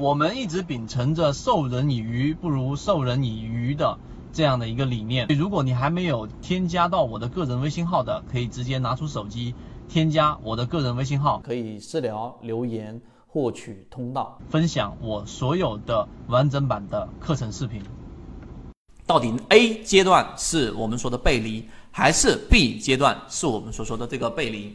我们一直秉承着授人以鱼不如授人以渔的这样的一个理念。如果你还没有添加到我的个人微信号的，可以直接拿出手机添加我的个人微信号，可以私聊留言获取通道，分享我所有的完整版的课程视频。到底 A 阶段是我们说的背离，还是 B 阶段是我们所说的这个背离？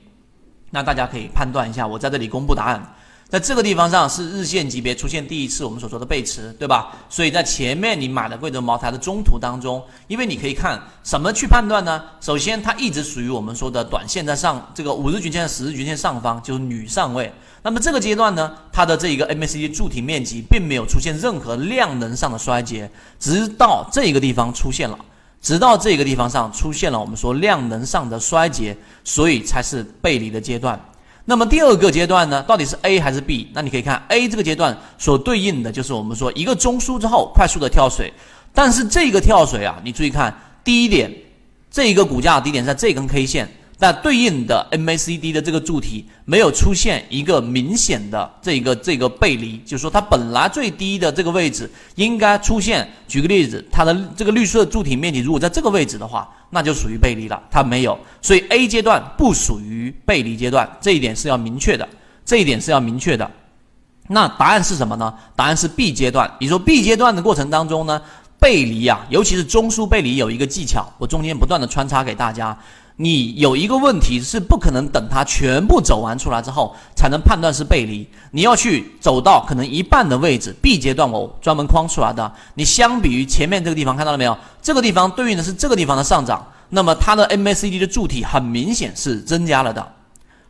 那大家可以判断一下。我在这里公布答案。在这个地方上是日线级别出现第一次我们所说的背驰，对吧？所以在前面你买的贵州茅台的中途当中，因为你可以看什么去判断呢？首先它一直属于我们说的短线在上，这个五日均线、十日均线上方就是女上位。那么这个阶段呢，它的这一个 MACD 柱体面积并没有出现任何量能上的衰竭，直到这个地方出现了，直到这个地方上出现了我们说量能上的衰竭，所以才是背离的阶段。那么第二个阶段呢，到底是 A 还是 B？那你可以看 A 这个阶段所对应的就是我们说一个中枢之后快速的跳水，但是这个跳水啊，你注意看第一点，这一个股价低点在这根 K 线。那对应的 MACD 的这个柱体没有出现一个明显的这个这个背离，就是说它本来最低的这个位置应该出现。举个例子，它的这个绿色柱体面积如果在这个位置的话，那就属于背离了。它没有，所以 A 阶段不属于背离阶段，这一点是要明确的。这一点是要明确的。那答案是什么呢？答案是 B 阶段。你说 B 阶段的过程当中呢，背离啊，尤其是中枢背离有一个技巧，我中间不断的穿插给大家。你有一个问题是不可能等它全部走完出来之后才能判断是背离，你要去走到可能一半的位置，B 阶段我专门框出来的。你相比于前面这个地方看到了没有？这个地方对应的是这个地方的上涨，那么它的 MACD 的柱体很明显是增加了的。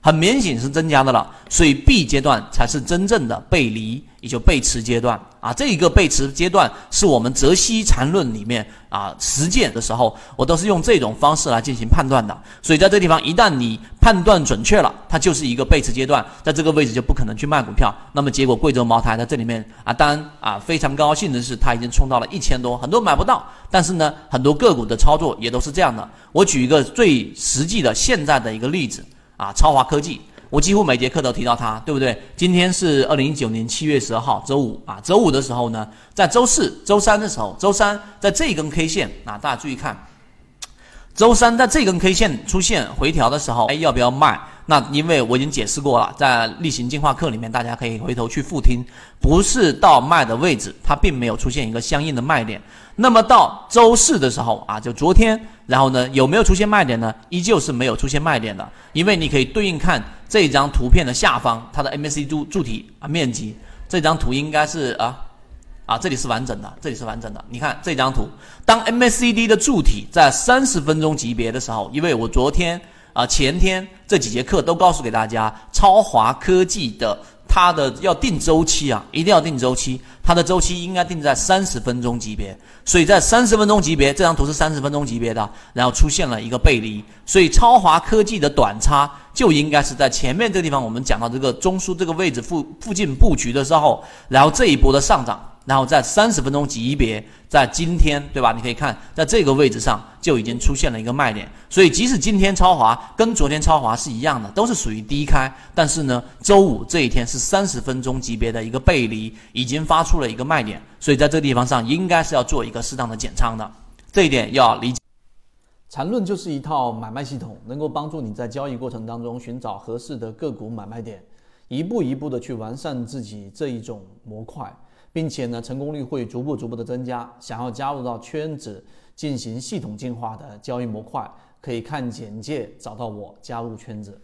很明显是增加的了，所以 B 阶段才是真正的背离，也就背驰阶段啊。这一个背驰阶段是我们泽西禅论里面啊实践的时候，我都是用这种方式来进行判断的。所以在这地方，一旦你判断准确了，它就是一个背驰阶段，在这个位置就不可能去卖股票。那么结果贵州茅台在这里面啊，当然啊非常高兴的是，它已经冲到了一千多，很多买不到。但是呢，很多个股的操作也都是这样的。我举一个最实际的现在的一个例子。啊，超华科技，我几乎每节课都提到它，对不对？今天是二零一九年七月十二号，周五啊。周五的时候呢，在周四、周三的时候，周三在这根 K 线啊，大家注意看，周三在这根 K 线出现回调的时候，哎，要不要卖？那因为我已经解释过了，在例行进化课里面，大家可以回头去复听，不是到卖的位置，它并没有出现一个相应的卖点。那么到周四的时候啊，就昨天，然后呢，有没有出现卖点呢？依旧是没有出现卖点的，因为你可以对应看这张图片的下方，它的 MACD 柱柱体啊面积，这张图应该是啊啊，这里是完整的，这里是完整的。你看这张图，当 MACD 的柱体在三十分钟级别的时候，因为我昨天。啊，前天这几节课都告诉给大家，超华科技的它的要定周期啊，一定要定周期，它的周期应该定在三十分钟级别。所以在三十分钟级别，这张图是三十分钟级别的，然后出现了一个背离，所以超华科技的短差就应该是在前面这个地方，我们讲到这个中枢这个位置附附近布局的时候，然后这一波的上涨。然后在三十分钟级别，在今天，对吧？你可以看，在这个位置上就已经出现了一个卖点。所以，即使今天超华跟昨天超华是一样的，都是属于低开，但是呢，周五这一天是三十分钟级别的一个背离，已经发出了一个卖点。所以，在这个地方上，应该是要做一个适当的减仓的，这一点要理解。缠论就是一套买卖系统，能够帮助你在交易过程当中寻找合适的个股买卖点，一步一步的去完善自己这一种模块。并且呢，成功率会逐步逐步的增加。想要加入到圈子进行系统进化的交易模块，可以看简介找到我加入圈子。